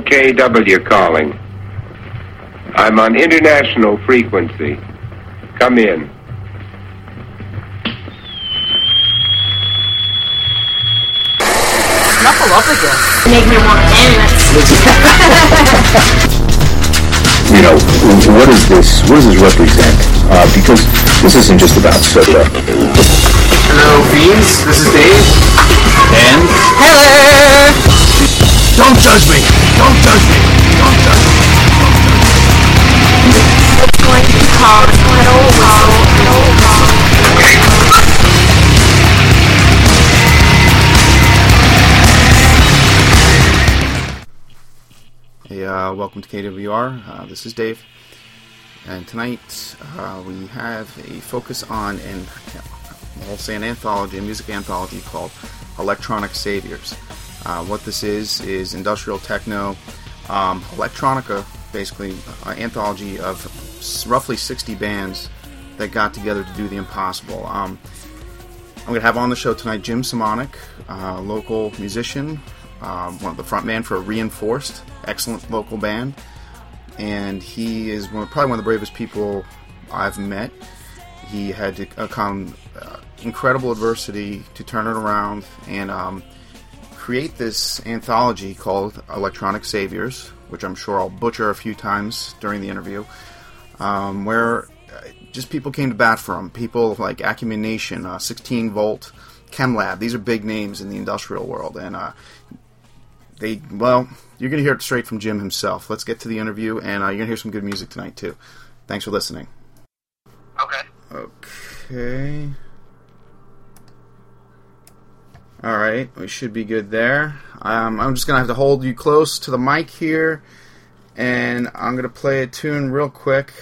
KOKW calling. I'm on international frequency. Come in. Knuckle up again. Make me want to dance. you know, what is this? What does this represent? Uh, because this isn't just about soda. Hello, Beans. This is Dave. And Hello. Don't judge me. Don't judge me. Don't judge me. It's going to cause metal Hey, uh, welcome to KWR. Uh, this is Dave. And tonight uh, we have a focus on an, I'll say an anthology, a music anthology called Electronic Saviors. Uh, what this is is industrial techno, um, electronica, basically, an anthology of roughly 60 bands that got together to do the impossible. Um, I'm going to have on the show tonight Jim Semonik, uh, local musician, um, one of the front man for Reinforced, excellent local band, and he is one, probably one of the bravest people I've met. He had to overcome uh, incredible adversity to turn it around and um, create this anthology called Electronic Saviors, which I'm sure I'll butcher a few times during the interview, um, where uh, just people came to bat for them. People like Acumen Nation, uh, 16 Volt, ChemLab. These are big names in the industrial world, and uh, they well, you're gonna hear it straight from Jim himself. Let's get to the interview, and uh, you're gonna hear some good music tonight too. Thanks for listening. Okay. Okay. All right, we should be good there. Um, I'm just gonna have to hold you close to the mic here, and I'm gonna play a tune real quick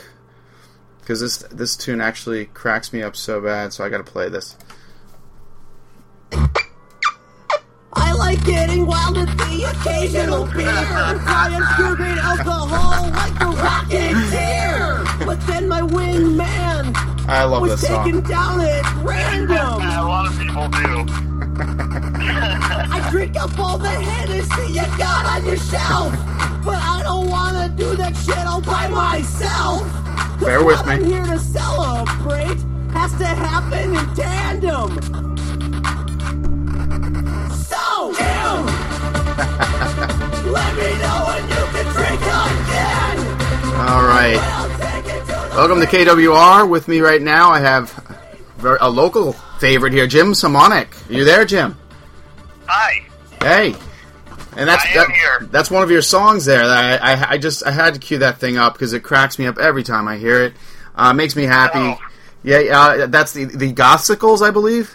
because this this tune actually cracks me up so bad. So I gotta play this. I like getting wild with the occasional beer. Crying pure grade alcohol like the Rocketeer. But then my wingman I love was this taken song. down at random. A lot of people do. I drink up all the Hennessy you got on your shelf. But I don't wanna do that shit all by myself. 'Cause Bear with me. I'm here to celebrate has to happen in tandem. So, Jim, let me know when you can drink again. All right. I'll take it to the Welcome to KWR. With me right now, I have a local favorite here, Jim Semonik. Are you there, Jim? Hi. Hey. And that's that- that's one of your songs there. That I, I I just I had to cue that thing up because it cracks me up every time I hear it. Uh, makes me happy. Oh. Yeah, uh, that's the the Gothsicles, I believe.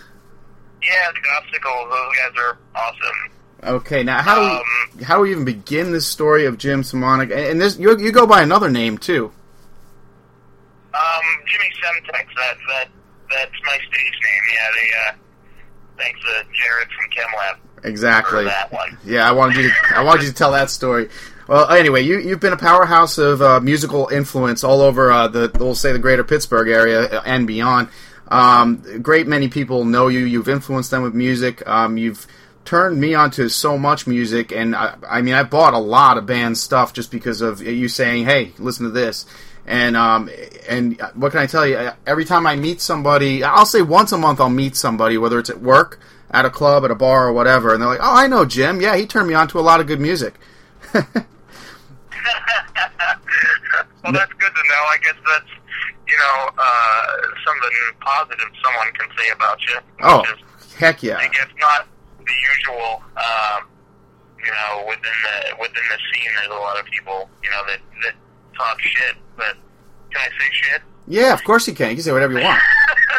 Yeah, the Gothsicles, those guys are awesome. Okay, now how do we, Um, how do we even begin this story of Jim Semonik? And, and this you you go by another name too. Um, Jimmy Semtex, that, that, that's my stage name. Yeah, they, uh, thanks to Jared from ChemLab. Exactly. for that one. Yeah, I wanted you. To, I wanted you to tell that story. Well, anyway, you you've been a powerhouse of uh, musical influence all over uh, the we'll say the greater Pittsburgh area and beyond. Um, great many people know you. You've influenced them with music. Um, you've turned me onto so much music, and I, I mean, I bought a lot of band stuff just because of you saying, "Hey, listen to this." And um, and what can I tell you? Every time I meet somebody, I'll say once a month I'll meet somebody, whether it's at work, at a club, at a bar, or whatever, and they're like, "Oh, I know Jim. Yeah, he turned me on to a lot of good music." well, that's good to know. I guess that's you know uh, something positive someone can say about you. Oh, is, heck yeah! I guess not the usual. Um, you know, within the within the scene, there's a lot of people you know that that talk shit. But can I say shit? Yeah, of course you can. You can say whatever you want.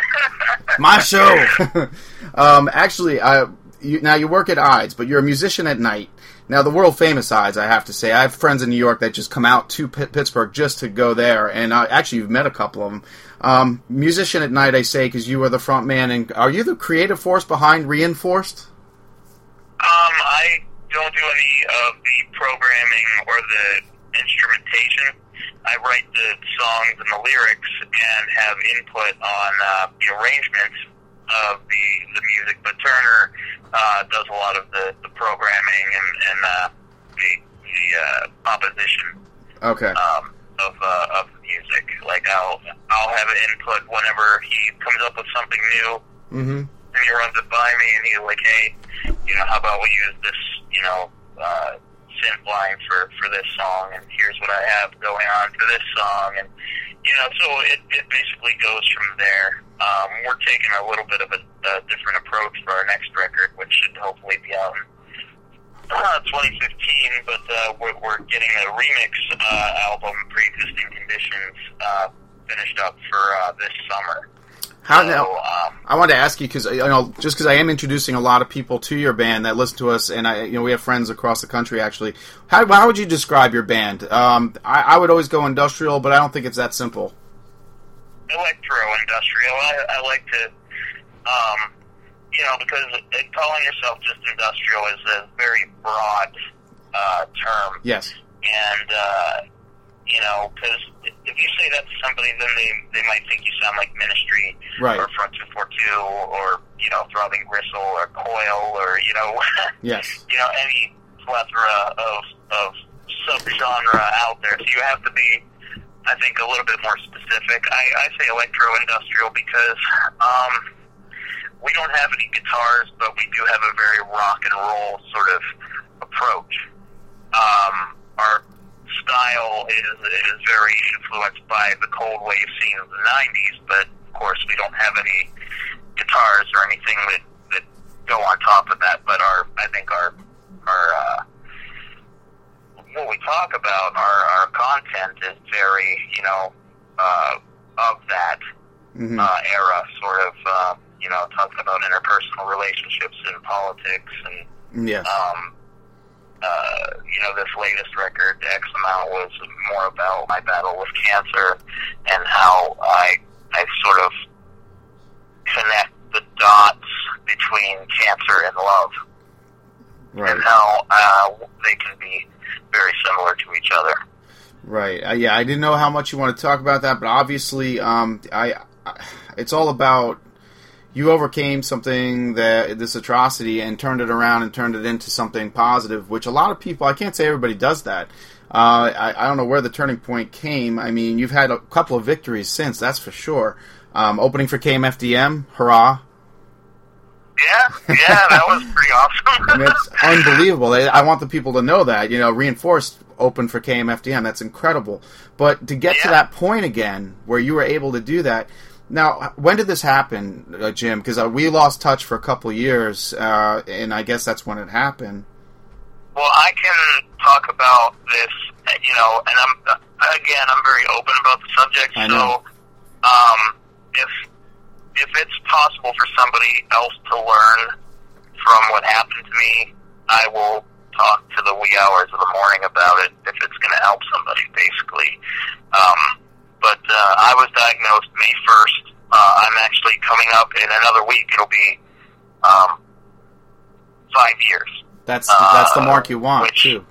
My show. um, actually, uh, you, now you work at IDES, but you're a musician at night. Now, the world famous IDES, I have to say, I have friends in New York that just come out to P- Pittsburgh just to go there, and uh, actually, you've met a couple of them. Um, musician at night, I say, because you are the front man, and are you the creative force behind Reinforced? Um, I don't do any of the programming or the instrumentation. I write the songs and the lyrics and have input on uh, the arrangements of the the music. But Turner uh, does a lot of the, the programming and, and uh, the the uh, composition Okay. um, of uh, of the music. Like I'll I'll have an input whenever he comes up with something new Mm-hmm. and he runs it by me, and he's like, "Hey, you know, how about we use this, you know, uh, synth line for for this song, and here's what I have going on for this song, and you know, so it it basically goes from there. Um, we're taking a little bit of a, a different approach for our next record, which should hopefully be out in uh, 2015, but uh, we're, we're getting a remix uh, album, Pre-Existing Conditions, uh, finished up for uh, this summer. How so, now? Um, I wanted to ask you because you know, just because I am introducing a lot of people to your band that listen to us, and I, you know, we have friends across the country. Actually, how, how would you describe your band? Um, I, I would always go industrial, but I don't think it's that simple. electro industrial. I, I like to, um, you know, because calling yourself just industrial is a very broad uh, term, Yes. and uh, you know, because if you say that to somebody, then they they might think you sound like Ministry Right. or Front Two Four Two or you know Throbbing Gristle or Coil or you know Yes. you know any plethora of of subgenre out there. So you have to be, I think, a little bit more specific. I, I say electro industrial because um, we don't have any guitars, but we do have a very rock and roll sort of approach. Um, our style is is very influenced by the cold wave scene of the '90s, but of course we don't have any guitars or anything that that go on top of that. But our, I think our our uh, what we talk about, our our content is very, you know, uh, of that Mhm. uh, era, sort of, uh, you know, talking about interpersonal relationships and politics and Yes. um, uh, you know, this latest record, X Amount, was more about my battle with cancer and how I I sort of connect the dots between cancer and love, Right. and how uh, they can be very similar to each other. Right. Uh, yeah, I didn't know how much you want to talk about that, but obviously, um, I, I, it's all about you overcame something that this atrocity and turned it around and turned it into something positive, which a lot of people. I can't say everybody does that. Uh, I, I don't know where the turning point came. I mean, you've had a couple of victories since, that's for sure. Um, opening for KMFDM, hurrah! Yeah, yeah, that was pretty awesome. I mean, it's unbelievable. I, I want the people to know that. You know, reinforced open for KMFDM. That's incredible. But to get to that point again, where you were able to do that. Now, when did this happen, uh, Jim? Because uh, we lost touch for a couple years, uh, and I guess that's when it happened. Well, I can talk about this, uh, you know, and I'm again, I'm very open about the subject. I know. So, um, if if it's possible for somebody else to learn from what happened to me, I will talk to the wee hours of the morning about it if it's going to help somebody, basically. Um, but uh, I was diagnosed May first. Uh, I'm actually coming up in another week. It'll be um, five years. That's that's the mark you want which- too.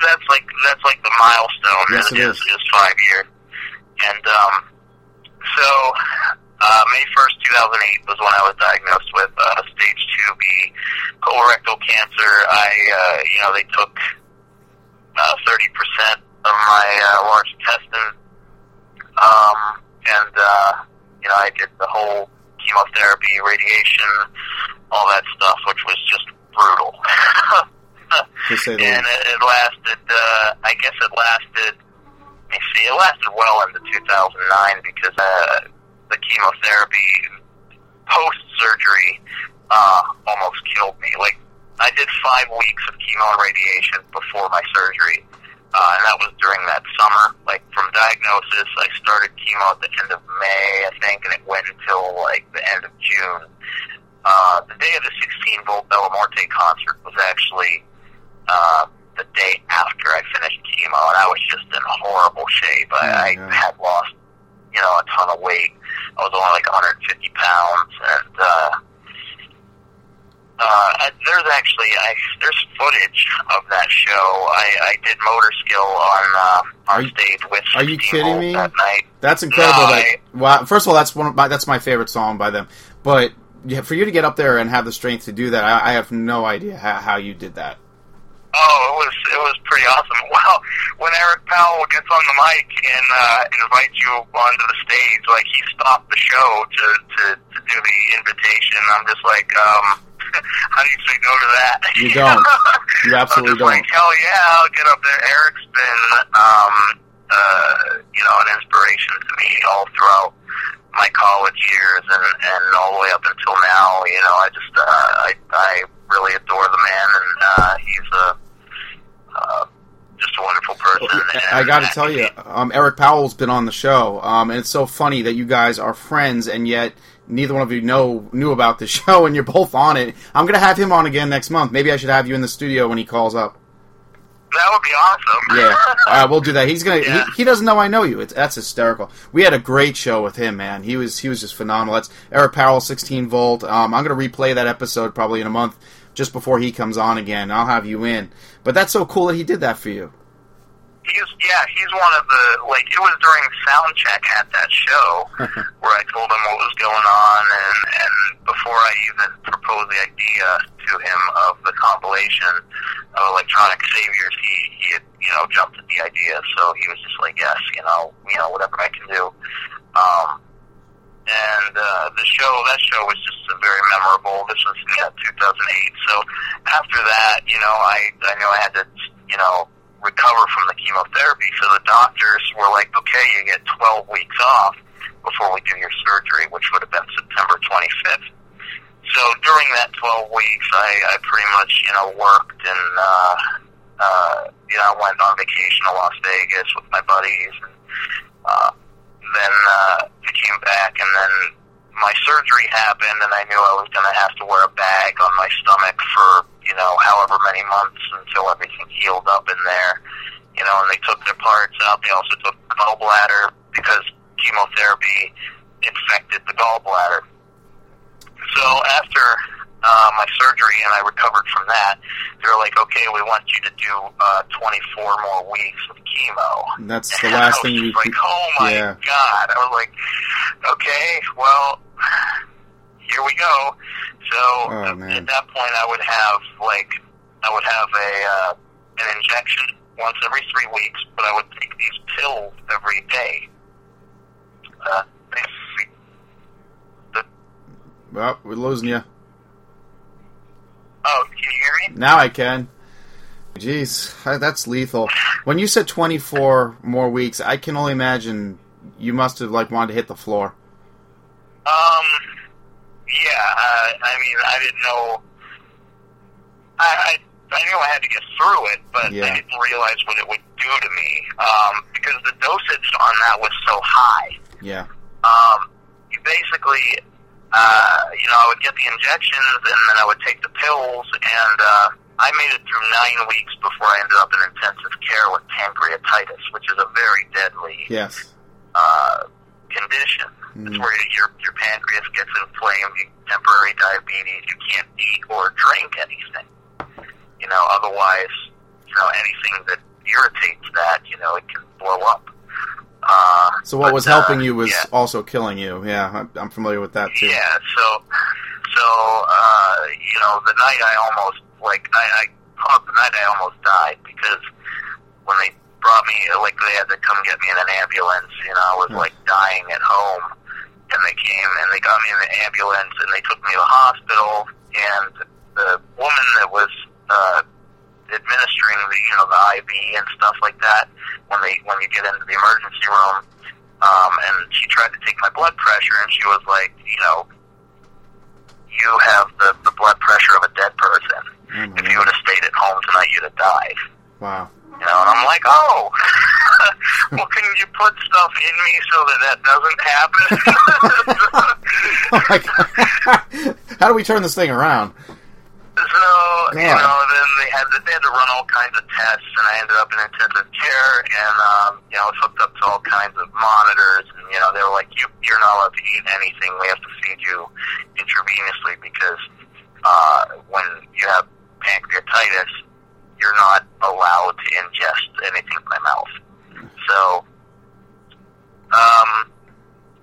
That's like that's like the milestone. Yes, it is, is. five years. And um, so uh, May first, two thousand eight was when I was diagnosed with uh, stage two B colorectal cancer. I uh, you know they took uh, thirty percent of my uh, large intestine, um, and uh, you know I did the whole chemotherapy, radiation, all that stuff, which was just brutal. To say the and it, it lasted. Uh, I guess it lasted. Let me see. It lasted well into 2009 because uh, the chemotherapy post surgery uh, almost killed me. Like I did five weeks of chemo and radiation before my surgery, uh, and that was during that summer. Like from diagnosis, I started chemo at the end of May, I think, and it went until like the end of June. Uh, the day of the 16 volt Bella Morte concert was actually uh, the day after I finished chemo, and I was just in horrible shape. I, I had lost, you know, a ton of weight. I was only like 150 pounds, and uh, uh, there's actually I, there's footage of that show. I, I did motor skill on uh, Are on you- stage with. are you 16 kidding me? That night. That's incredible. No, that I- wow. First of all, that's one of my, that's my favorite song by them. But yeah, for you to get up there and have the strength to do that, I, I have no idea how, how you did that. Oh, it was it was pretty awesome. Well, when Eric Powell gets on the mic and uh, invites you onto the stage, like he stopped the show to to, to do the invitation. I'm just like, um, how do you say no to that? You don't. You absolutely just don't. hell yeah, I'll get up there. Eric's been, um, uh, you know, an inspiration to me all throughout my college years and and all the way up until now. You know, I just uh, I I really adore the man, and uh, he's a uh, just a wonderful person. I got to tell you, um, Eric Powell's been on the show, um, and it's so funny that you guys are friends, and yet neither one of you know knew about the show, and you're both on it. I'm gonna have him on again next month. Maybe I should have you in the studio when he calls up. that would be awesome. Yeah, all right, we'll do that. He's gonna. Yeah. He, he doesn't know I know you. It's that's hysterical. We had a great show with him, man. He was he was just phenomenal. That's Eric Powell, 16 volt. Um, I'm gonna replay that episode probably in a month, just before he comes on again. I'll have you in. But that's so cool that he did that for you. He's yeah, he's one of the like it was during sound check at that show where I told him what was going on and and before I even proposed the idea to him of the compilation of electronic saviors, he he had you know jumped at the idea, so he was just like yes, you know you know whatever I can do. Um, and uh, the show that show was just uh, very memorable. This was yeah, 2008. So after that, you know, I I knew I had to you know recover from the chemotherapy. So the doctors were like, okay, you get 12 weeks off before we do your surgery, which would have been September 25th. So during that 12 weeks, I, I pretty much, you know, worked and, uh, uh, you know, I went on vacation to Las Vegas with my buddies and, uh, then, uh, I came back and then my surgery happened and I knew I was going to have to wear a bag on my stomach for, you know, however many months until everything healed up in there. You know, and they took their parts out. They also took the gallbladder because chemotherapy infected the gallbladder. So after uh, my surgery and I recovered from that, they were like, okay, we want you to do uh, 24 more weeks of chemo. That's the And last I thing you. like, oh my yeah. god! I was like, okay, well, here we go. So Oh, at that point, I would have like, I would have a uh, an injection once every three weeks, but I would take these pills every day. Uh, the, Well, we're losing you. oh, can you hear me? Now I can. Jeez, that's lethal. When you said 24 more weeks, I can only imagine you must have like wanted to hit the floor. Um, yeah, uh, I mean, I didn't know. I, I I knew I had to get through it, but Yeah. I didn't realize what it would do to me um, because the dosage on that was so high. Yeah. Um, you basically, uh, you know, I would get the injections and then I would take the pills, and uh, I made it through nine weeks before I ended up in intensive care with pancreatitis, which is a very deadly Yes. uh, condition. It's where your your pancreas gets inflamed, you temporary diabetes, you can't eat or drink anything. You know, otherwise, you know, anything that irritates that, you know, it can blow up. Uh, So what but, was helping uh, you was yeah. also killing you. Yeah, I'm, I'm familiar with that too. Yeah, so so uh, you know, the night I almost like I, I the night I almost died because when they brought me like they had to come get me in an ambulance, you know, I was like dying at home. And they came and they got me in the ambulance and they took me to the hospital. And the woman that was uh administering the you know the IV and stuff like that when they when you get into the emergency room um and she tried to take my blood pressure and she was like you know you have the the blood pressure of a dead person. If you would have stayed at home tonight you'd have died. Wow. You know and I'm like oh well can you put stuff in me so that that doesn't happen Oh. How do we turn this thing around? So you know, then they had to, they had to run all kinds of tests, and I ended up in intensive care, and um, you know, I was hooked up to all kinds of monitors, and you know, they were like, "You you're not allowed to eat anything. We have to feed you intravenously because uh, when you have pancreatitis, you're not allowed to ingest anything by mouth." So, um,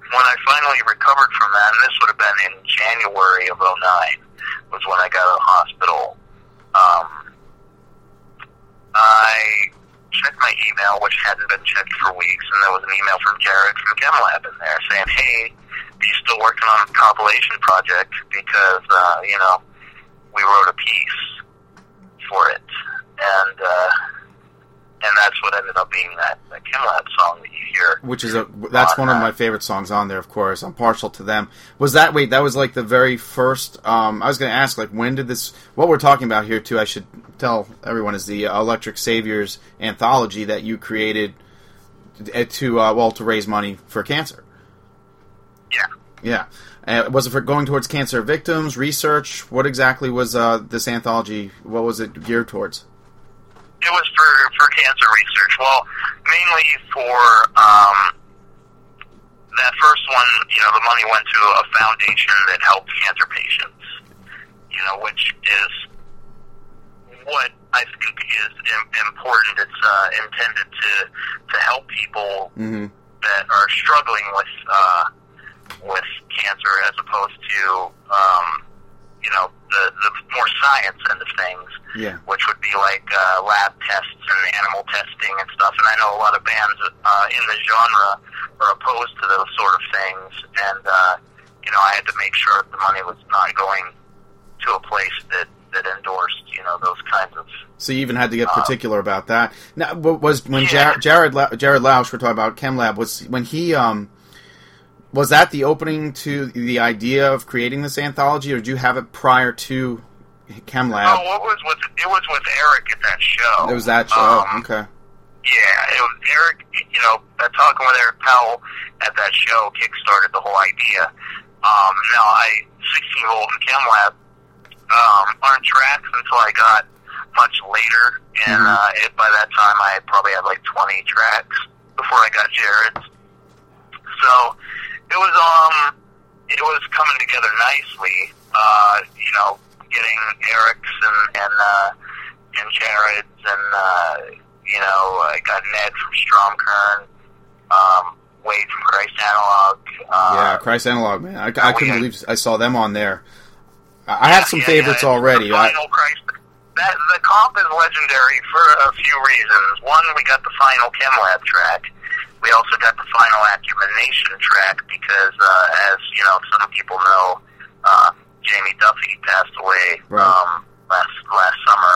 when I finally recovered from that, and this would have been in January of '09 was when I got out of the hospital. Um, I checked my email, which hadn't been checked for weeks, and there was an email from Jared from ChemLab in there saying, "Hey, are you still working on a compilation project? Because uh, you know we wrote a piece for it, and uh, and that's what ended up being that, that song that you hear." Which is a that's one of my favorite songs on there. Of course, I'm partial to them. Was that wait? That was like the very first. Um, I was going to ask like when did this? What we're talking about here too. I should tell everyone is the uh, Electric Saviors anthology that you created to, to uh, well to raise money for cancer. Yeah. Yeah. Uh, was it for going towards cancer victims, research? What exactly was uh, this anthology? What was it geared towards? It was for for cancer research. Well, mainly for um, that first one. You know, the money went to a foundation that helped cancer patients. You know, which is what I think is im- important. It's uh, intended to to help people Mm-hmm. that are struggling with uh, with cancer, as opposed to um, you know the the more science end of things Yeah. which would be like uh, lab tests and animal testing and stuff. And I know a lot of bands uh, in the genre are opposed to those sort of things. And uh, you know, I had to make sure the money was not going to a place that that endorsed you know those kinds of. So you even had to get particular about that. Now, was when Jared Jared, La- Jared Louche, we're talking about ChemLab, was when he um was that the opening to the idea of creating this anthology, or did you have it prior to ChemLab? Oh, what was with it was with Eric at that show. it was that show. Um, oh, okay. Yeah, it was Eric. You know, talking with Eric Powell at that show kickstarted the whole idea. Um, now, I 16 volt and ChemLab um, aren't tracks until I got much later, and Mhm. uh, it, by that time I probably had like 20 tracks before I got Jared's. So it was um, it was coming together nicely. Uh, you know, getting Eric's and and uh, and Jared's and uh, you know I got Ned from Stromkern, um, Wade from Christ Analog. Uh, yeah, Christ Analog, man. I, I oh, couldn't yeah. believe I saw them on there. I, I have some yeah, favorites yeah, already. The I, final Christ. That the comp is legendary for a few reasons. One, we got the final Chem Lab track. We also got the final Acumen Nation track because, uh, as you know, some people know, uh, Jamie Duffy passed away Right. um, last last summer,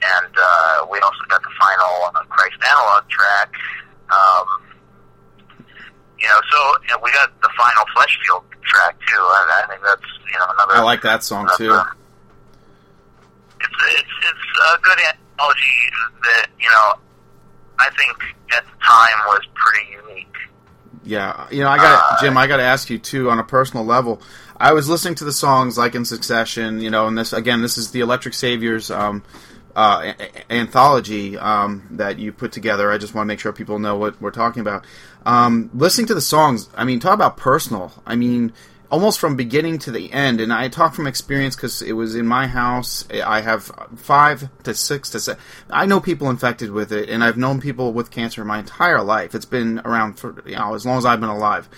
and uh, we also got the final uh, Christ Analog track. Um, you know, so you know, we got the final Fleshfield track too, and I think that's you know another. I like that song that's, too. uh, it's it's it's a good anthology that you know I think at the time was pretty unique. Yeah, you know, I got Uh, Jim. I got to ask you too on a personal level. I was listening to the songs like in succession, you know, and this again, this is the Electric Saviors um, uh, a- anthology um, that you put together. I just want to make sure people know what we're talking about. Um, listening to the songs, I mean, talk about personal. I mean, almost from beginning to the end. And I talk from experience because it was in my house. I have five to six to seven. I know people infected with it, and I've known people with cancer my entire life. It's been around for you know as long as I've been alive.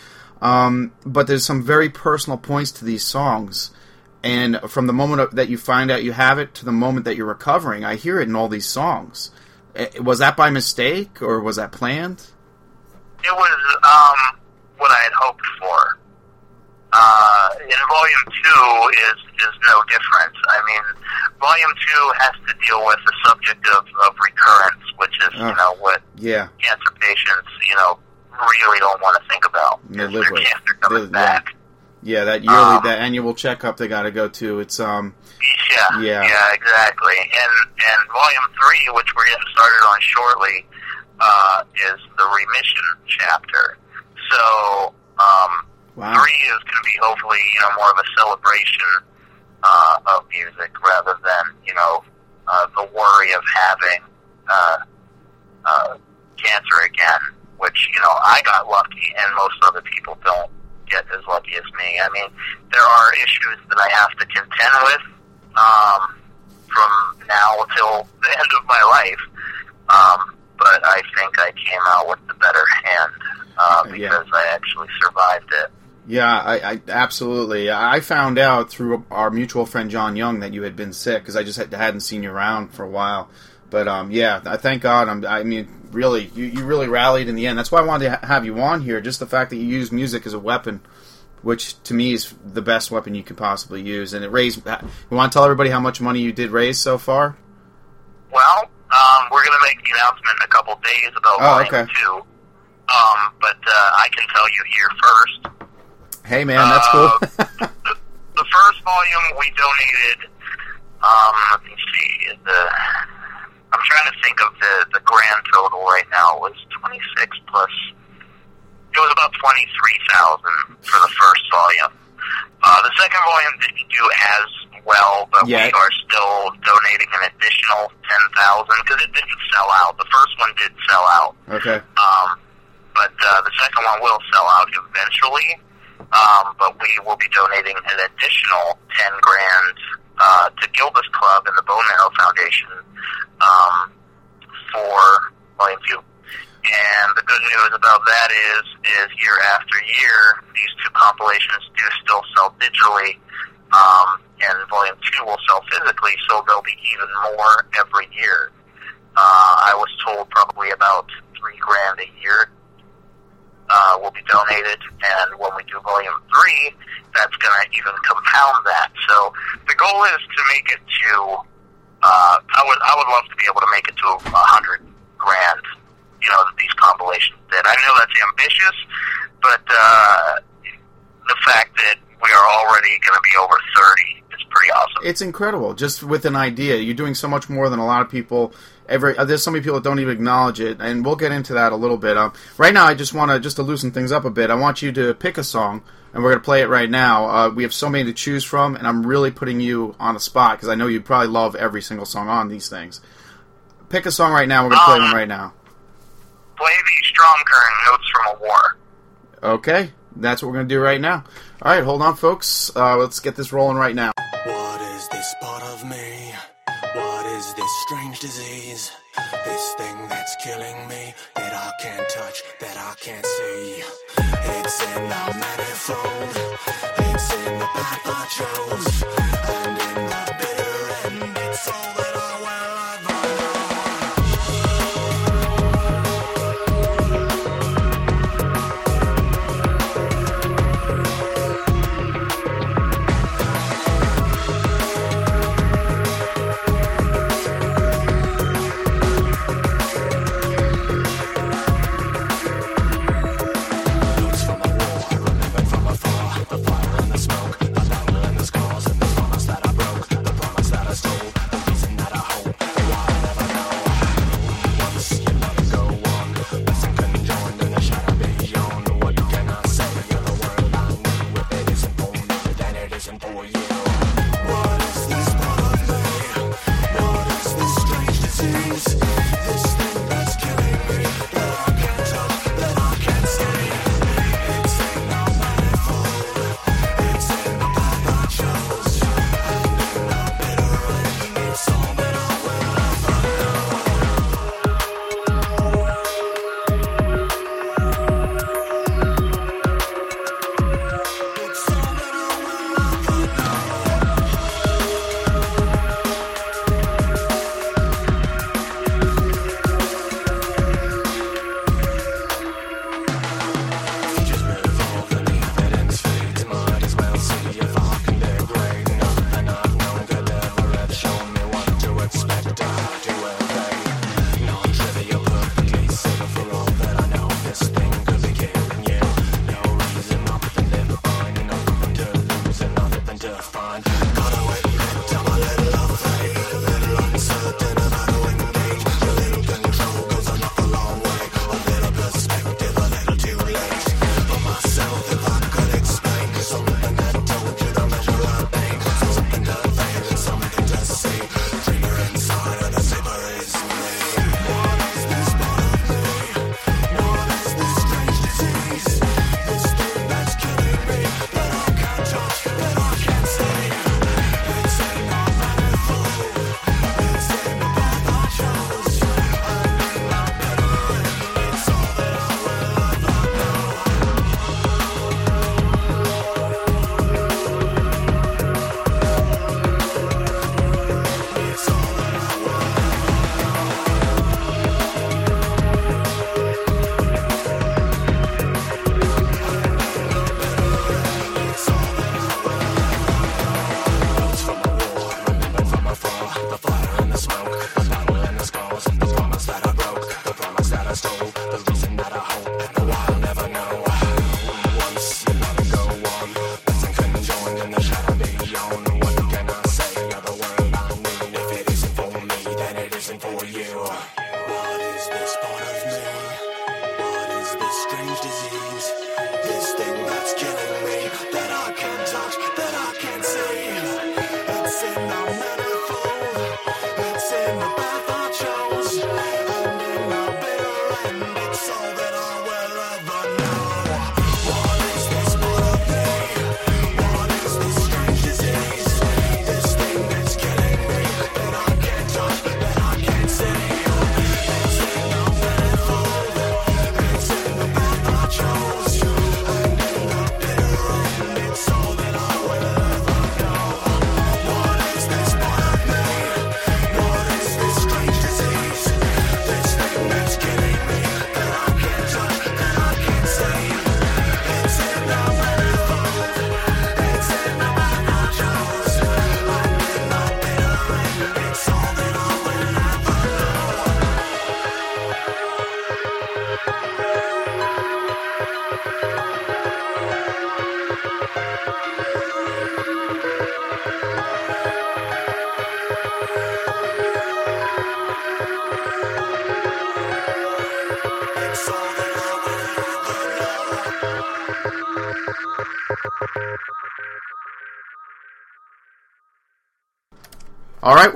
Um, but there's some very personal points to these songs. And from the moment that you find out you have it to the moment that you're recovering, I hear it in all these songs. Eh, Was that by mistake or was that planned? It was um, what I had hoped for. Uh, and volume two is is no different. I mean, volume two has to deal with the subject of, of recurrence, which is you know what Yeah. cancer patients you know really don't want to think about. Is live their with. cancer coming yeah. back. Yeah, that yearly, Um, that annual checkup they got to go to. It's um, Yeah, Yeah. yeah, exactly. And and volume three, which we're getting started on shortly, uh, is the remission chapter. So um, Wow. three is going to be hopefully you know more of a celebration uh, of music rather than you know uh, the worry of having uh, uh, cancer again, which you know I got lucky and most other people don't get as lucky as me. I mean, there are issues that I have to contend with um, from now till the end of my life. Um, but I think I came out with the better hand uh, Yeah. because I actually survived it. Yeah, I, I absolutely. I found out through our mutual friend John Young that you had been sick because I just had, hadn't seen you around for a while. But um, yeah, I thank God. I'm, I mean, really, you, you really rallied in the end. That's why I wanted to ha- have you on here. Just the fact that you use music as a weapon, which to me is the best weapon you could possibly use. And it raised. You want to tell everybody how much money you did raise so far? Well, um, we're going to make the announcement in a couple days about Oh, volume okay. two. Um, but uh, I can tell you here first. Hey man, that's cool. the, the first volume we donated. Um, let me see. The I'm trying to think of the the grand total right now. It was 26 plus. It was about 23,000 for the first volume. Uh, the second volume didn't do as well, but Yeah. we are still donating an additional 10,000 because it didn't sell out. The first one did sell out. okay. Um, but uh, the second one will sell out eventually. Um, but we will be donating an additional ten grand uh, to Gilda's Club and the Bone Marrow Foundation um, for Two. And the good news about that is, is year after year, these two compilations do still sell digitally, um, and Volume Two will sell physically, so there'll be even more every year. Uh, I was told probably about three grand a year uh, will be donated, and when we do volume three, that's going to even compound that. So the goal is to make it to. Uh, I would I would love to be able to make it to a hundred grand. You know these compilations did. I know that's ambitious, but uh, the fact that we are already going to be over thirty is pretty awesome. It's incredible. Just with an idea, you're doing so much more than a lot of people. Every uh, there's so many people that don't even acknowledge it, and we'll get into that a little bit. Um, right now, I just want to just to loosen things up a bit. I want you to pick a song, and we're gonna play it right now. Uh, we have so many to choose from, and I'm really putting you on the spot because I know you probably love every single song on these things. Pick a song right now. We're gonna play one right now. Play the Stromkern Notes from a War. Okay, that's what we're gonna do right now. All right, hold on, folks. Uh, let's get this rolling right now. What is this part of me? What is this strange disease? This thing that's killing me that I can't touch, that I can't see. It's in the manifold, it's in the path I chose,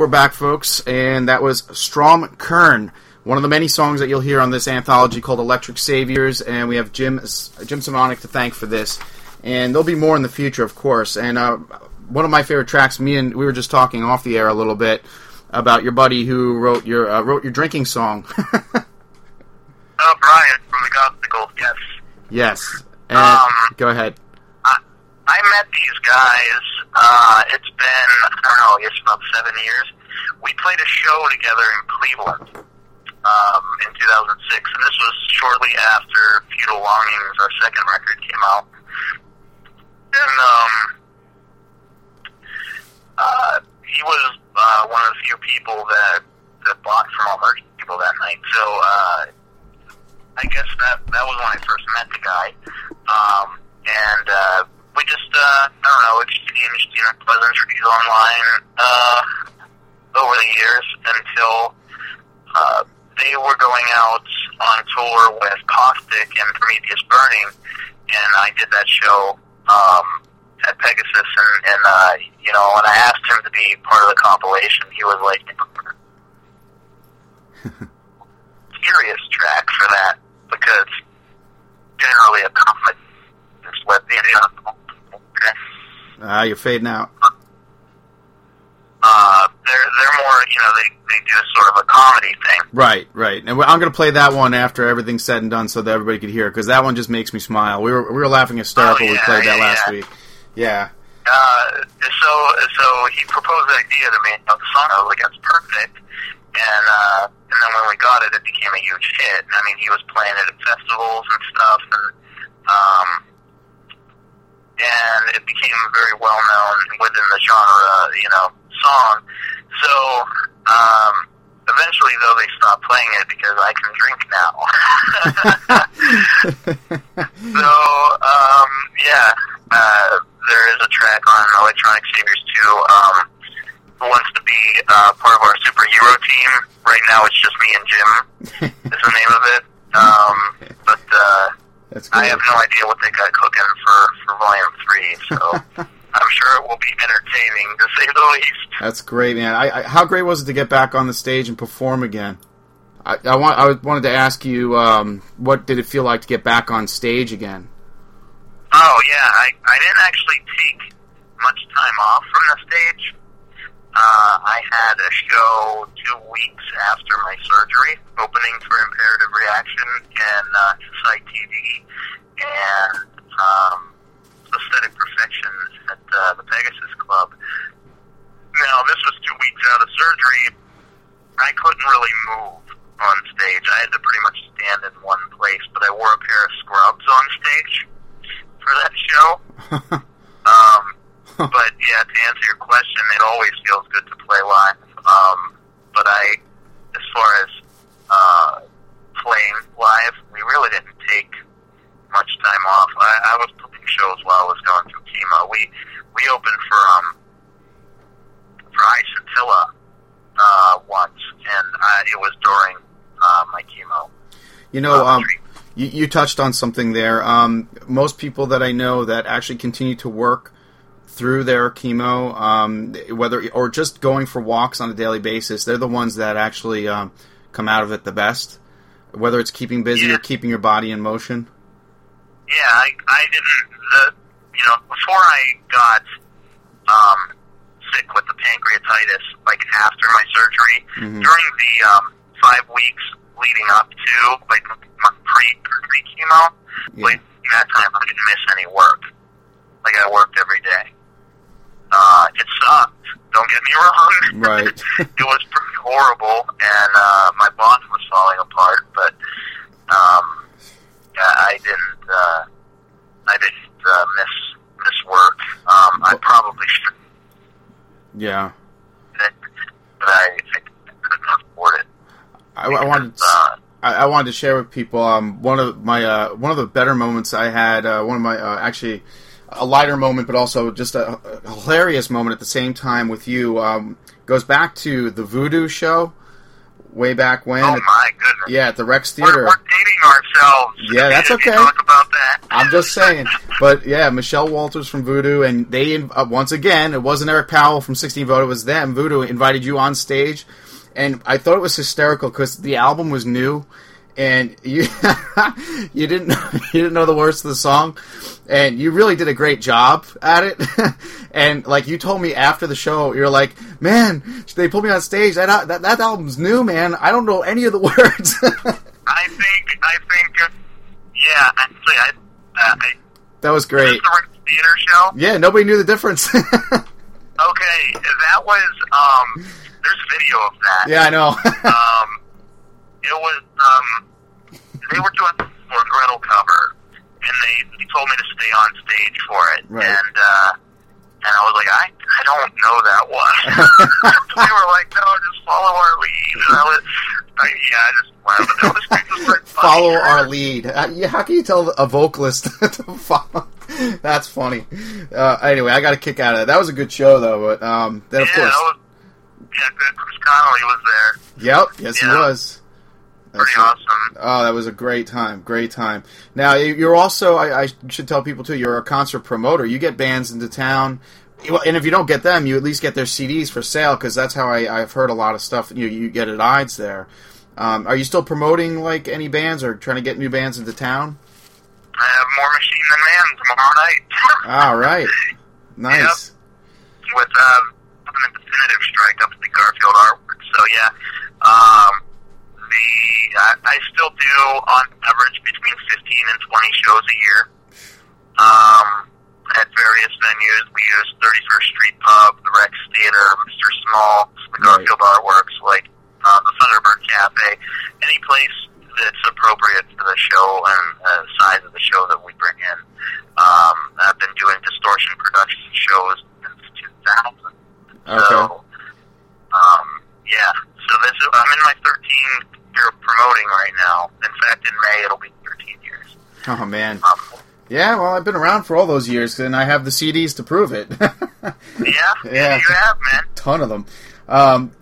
we're back, folks, and that was Strom Kern, one of the many songs that you'll hear on this anthology called Electric Saviors, and we have Jim Jim Semonik to thank for this, and there'll be more in the future, of course. And uh, one of my favorite tracks, me and we were just talking off the air a little bit about your buddy who wrote your uh, wrote your drinking song. Oh, Brian from the Gospel, yes. yes, and Um, go ahead. I met these guys. Uh, it's been I don't know, it's about seven years. We played a show together in Cleveland um, in 2006, and this was shortly after Feudal Longings, our second record, came out. And um, uh, he was uh, one of the few people that that bought from all merch people that night. So uh, I guess that that was when I first met the guy. Um, and uh, we just uh, I don't know exchanged you know pleasantries online uh, over the years until uh, they were going out on tour with Caustic and Prometheus Burning, and I did that show um, at Pegasus, and, and uh, you know when I asked him to be part of the compilation, he was like. Serious track for that because generally a comedy is what the Ah, you're fading out. uh, they're they're more you know they they do sort of a comedy thing. Right, right. And I'm going to play that one after everything's said and done, so that everybody could hear, because that one just makes me smile. We were we were laughing hysterical. Oh, we yeah, played that yeah, last yeah. week. Yeah. Uh, so so he proposed the idea to me of the song. I was like, that's perfect. And uh, and then when we got it, it became a huge hit. I mean, he was playing it at festivals and stuff, and um, and it became very well known within the genre, you know, song. So um, eventually, though, they stopped playing it because I can drink now. so um, yeah, uh, there is a track on Electronic Saviors 2. Um, who wants to be uh, part of our superhero team? Right now, it's just me and Jim. is the name of it. Um, but uh, That's I have no idea what they got cooking for for Volume Three. So I'm sure it will be entertaining to say the least. That's great, man. I, I, how great was it to get back on the stage and perform again? I, I want I wanted to ask you, um, what did it feel like to get back on stage again? Oh yeah, I I didn't actually take much time off from the stage. Uh, I had a show two weeks after my surgery, opening for Imperative Reaction and uh, Insight TV and um, Aesthetic Perfection at uh, the Pegasus Club. Now this was two weeks out of surgery. I couldn't really move on stage. I had to pretty much stand in one place, but I wore a pair of scrubs on stage for that show. um, but yeah, to answer your question, it always feels good to play live. Um, but I, as far as uh, playing live, we really didn't take much time off. I, I was booking shows while I was going through chemo. We we opened for um for Isotilla uh, once, and I, it was during uh, my chemo. You know, um, you, you touched on something there. Um, most people that I know that actually continue to work through their chemo, um, whether or just going for walks on a daily basis, they're the ones that actually um, come out of it the best. Whether it's keeping busy or keeping your body in motion. Yeah, I, I didn't. The, you know, before I got um, sick with the pancreatitis, like after my surgery, Mhm. during the um, five weeks leading up to like my pre pre chemo, like that time I didn't miss any work. Like I worked every day. Uh, it sucked. Don't get me wrong. Right. it was pretty horrible, and uh, my body was falling apart. But um, I didn't. Uh, I didn't uh, miss miss work. Um, I probably should, Yeah. but I, I couldn't afford it. I, I wanted uh, I, I wanted to share with people um, one of my uh, one of the better moments I had. Uh, one of my uh, actually a lighter moment, but also just a, a hilarious moment at the same time with you. Um, goes back to the Voodoo show way back when. Oh my goodness. yeah, at the Rex We're, Theater. we're dating ourselves. Yeah, that's okay. Talk about that. I'm just saying. But yeah, Michelle Walters from Voodoo, and they uh, once again, it wasn't Eric Powell from 16Volt, it was them. Voodoo invited you on stage, and I thought it was hysterical because the album was new, and you you didn't you didn't know the words to the song, and you really did a great job at it. and like you told me after the show, you're like, man, they pulled me on stage. That that, that album's new, man. I don't know any of the words. I think, I think, uh, yeah, actually, I, uh, I, that was great. the Theater show. Yeah, nobody knew the difference. Okay, that was, um, there's video of that. yeah, I know. um, it was um, they were doing a Gretel cover, and they, they told me to stay on stage for it, Right. and uh, and I was like, I I don't know that one. they were like, no, just follow our lead, and I was, I, yeah, I just went, was, it was very funny. follow our lead. Uh, how can you tell a vocalist to follow? That's funny. Uh, anyway, I got a kick out of that. That was a good show, though. But um, then of yeah, course, that was, yeah. Chris Connelly was there. yep, yes, he was. That's Pretty awesome. Oh, that was a great time. Great time. Now you- you're also. I, I should tell people too. You're a concert promoter. You get bands into town. And if you don't get them, you at least get their CDs for sale because that's how I, I've heard a lot of stuff. You you get at IDES there. Um, are you still promoting like any bands or trying to get new bands into town? I have more Machine Than Man tomorrow night. All right, nice. with um, having a definitive strike up at the Garfield artwork. So yeah, um, the I, I still do on average between 15 and 20 shows a year. Um, at various venues, we use 31st Street Pub, the Rex Theater, Mr. Small, the Garfield Artworks, like uh, the Thunderbird Cafe, any place that's appropriate for the show and uh, size of the show that we bring in. Um, I've been doing distortion production shows since 2000. Okay. So, um, yeah. So this is, I'm in my 13th of promoting right now. In fact, in May it'll be 13 years. Oh man. Um, Yeah, well, I've been around for all those years, and I have the CDs to prove it. yeah, Yeah. you have, man. Ton of them. Um,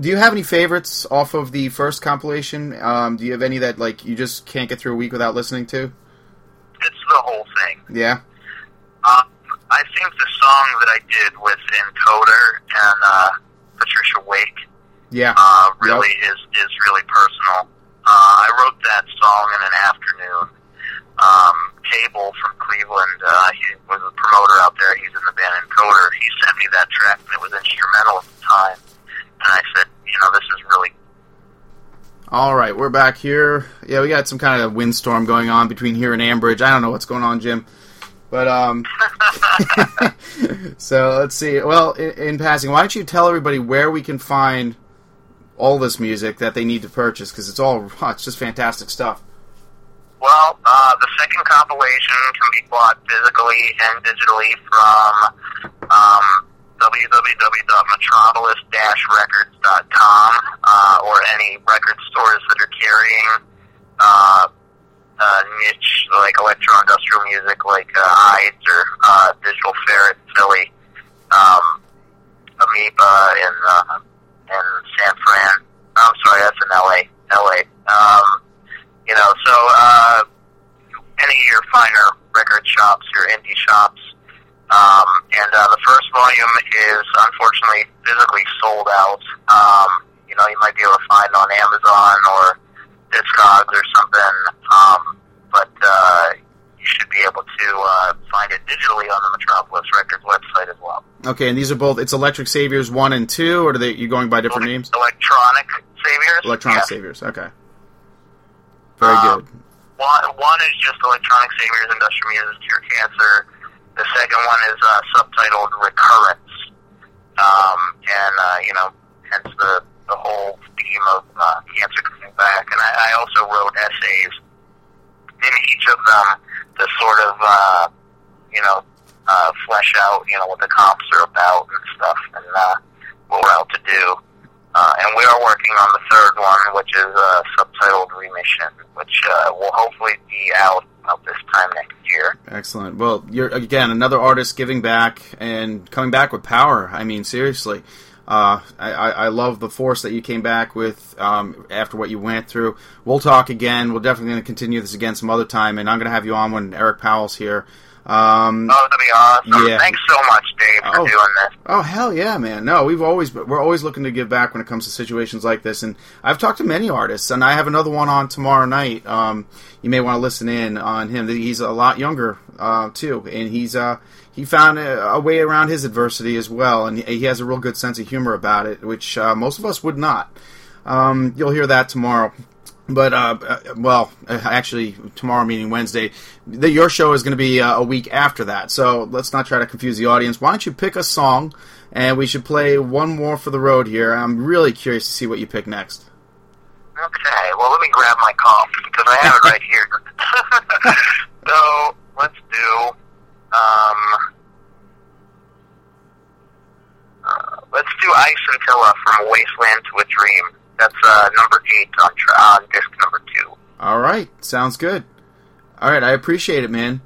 do you have any favorites off of the first compilation? Um, do you have any that like you just can't get through a week without listening to? It's the whole thing. Yeah. Um, I think the song that I did with Encoder and uh, Patricia Wake Yeah. uh, really is is really personal. Uh, I wrote that song in an afternoon. Um, Cable from Cleveland, uh, he was a promoter out there. He's in the band Encoder. He sent me that track, and it was instrumental at the time. And I said, you know, this is really All right, we're back here. Yeah, we got some kind of windstorm going on between here and Ambridge. I don't know what's going on, Jim. But um, so let's see. Well, in, in passing, why don't you tell everybody where we can find all this music that they need to purchase? Because it's all it's just fantastic stuff. Well, uh, the second compilation can be bought physically and digitally from um, www.metropolis-records.com uh, or any record stores that are carrying uh, uh, niche like electro-industrial music like uh, IDES or uh, Digital Ferret Philly, um, Amoeba in, uh, in San Fran. I'm sorry, that's in LA. LA. Um, you know, so uh, any of your finer record shops, your indie shops, um, and uh, the first volume is unfortunately physically sold out. Um, you know, you might be able to find it on Amazon or Discogs or something, um, but uh, you should be able to uh, find it digitally on the Metropolis Records website as well. Okay, and these are both. It's Electric Saviors one and two, or are they you going by different names? Electronic Saviors. Electronic Yeah. Saviors. Okay. Very Um, good. One, one is just Electronic Saviors Industrial Music Cure Cancer. The second one is uh, subtitled Recurrence. Um, and, uh, you know, hence the, the whole theme of uh, cancer coming back. And I, I also wrote essays in each of them to sort of, uh, you know, uh, flesh out, you know, what the comps are about and stuff and uh, what we're out to do. Uh, and we are working on the third one, which is uh, subtitled Remission, which uh, will hopefully be out out this time next year. Excellent. Well, you're again another artist giving back and coming back with power. I mean, seriously. Uh, I, I love the force that you came back with um, after what you went through. We'll talk again. We're definitely going to continue this again some other time, and I'm going to have you on when Eric Powell's here. Um, oh, that'd be awesome! Yeah. Thanks so much, Dave, for Oh. doing this. Oh hell yeah, man! No, we've always we're always looking to give back when it comes to situations like this, and I've talked to many artists, and I have another one on tomorrow night. Um, you may want to listen in on him. He's a lot younger uh, too, and he's uh, he found a, a way around his adversity as well, and he, he has a real good sense of humor about it, which uh, most of us would not. Um, you'll hear that tomorrow. But uh, uh, well, uh, actually, tomorrow meaning Wednesday, the, your show is going to be uh, a week after that. So let's not try to confuse the audience. Why don't you pick a song, and we should play one more for the road here. I'm really curious to see what you pick next. Okay, well, let me grab my comp because I have it right here. so let's do. Um, uh, let's do Ice Antilla from Wasteland to a Dream. That's uh, number eight on, tra- on disc number two. All right, sounds good. All right, I appreciate it, man.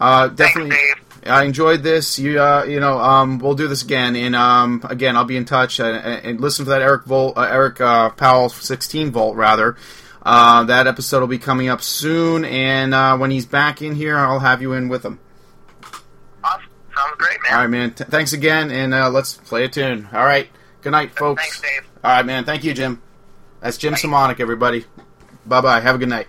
Uh, definitely. I enjoyed this. You, uh, you know, um, we'll do this again, and um, again, I'll be in touch and, and listen for that Eric Volt, uh, Eric uh, Powell, sixteen volt rather. Uh, that episode will be coming up soon, and uh, when he's back in here, I'll have you in with him. Awesome. Sounds great, man. All right, man. T- thanks again, and uh, let's play a tune. All right. Good night, folks. Thanks, Dave. All right, man. Thank you, Jim. That's Jim Semonik, everybody. Bye bye. Have a good night.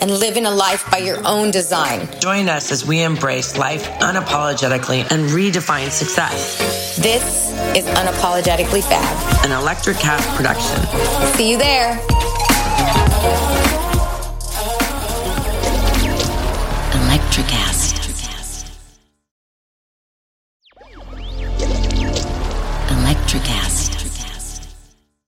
and living a life by your own design. Join us as we embrace life unapologetically and redefine success. This is Unapologetically Fab, an Electricast production. See you there. Electricast.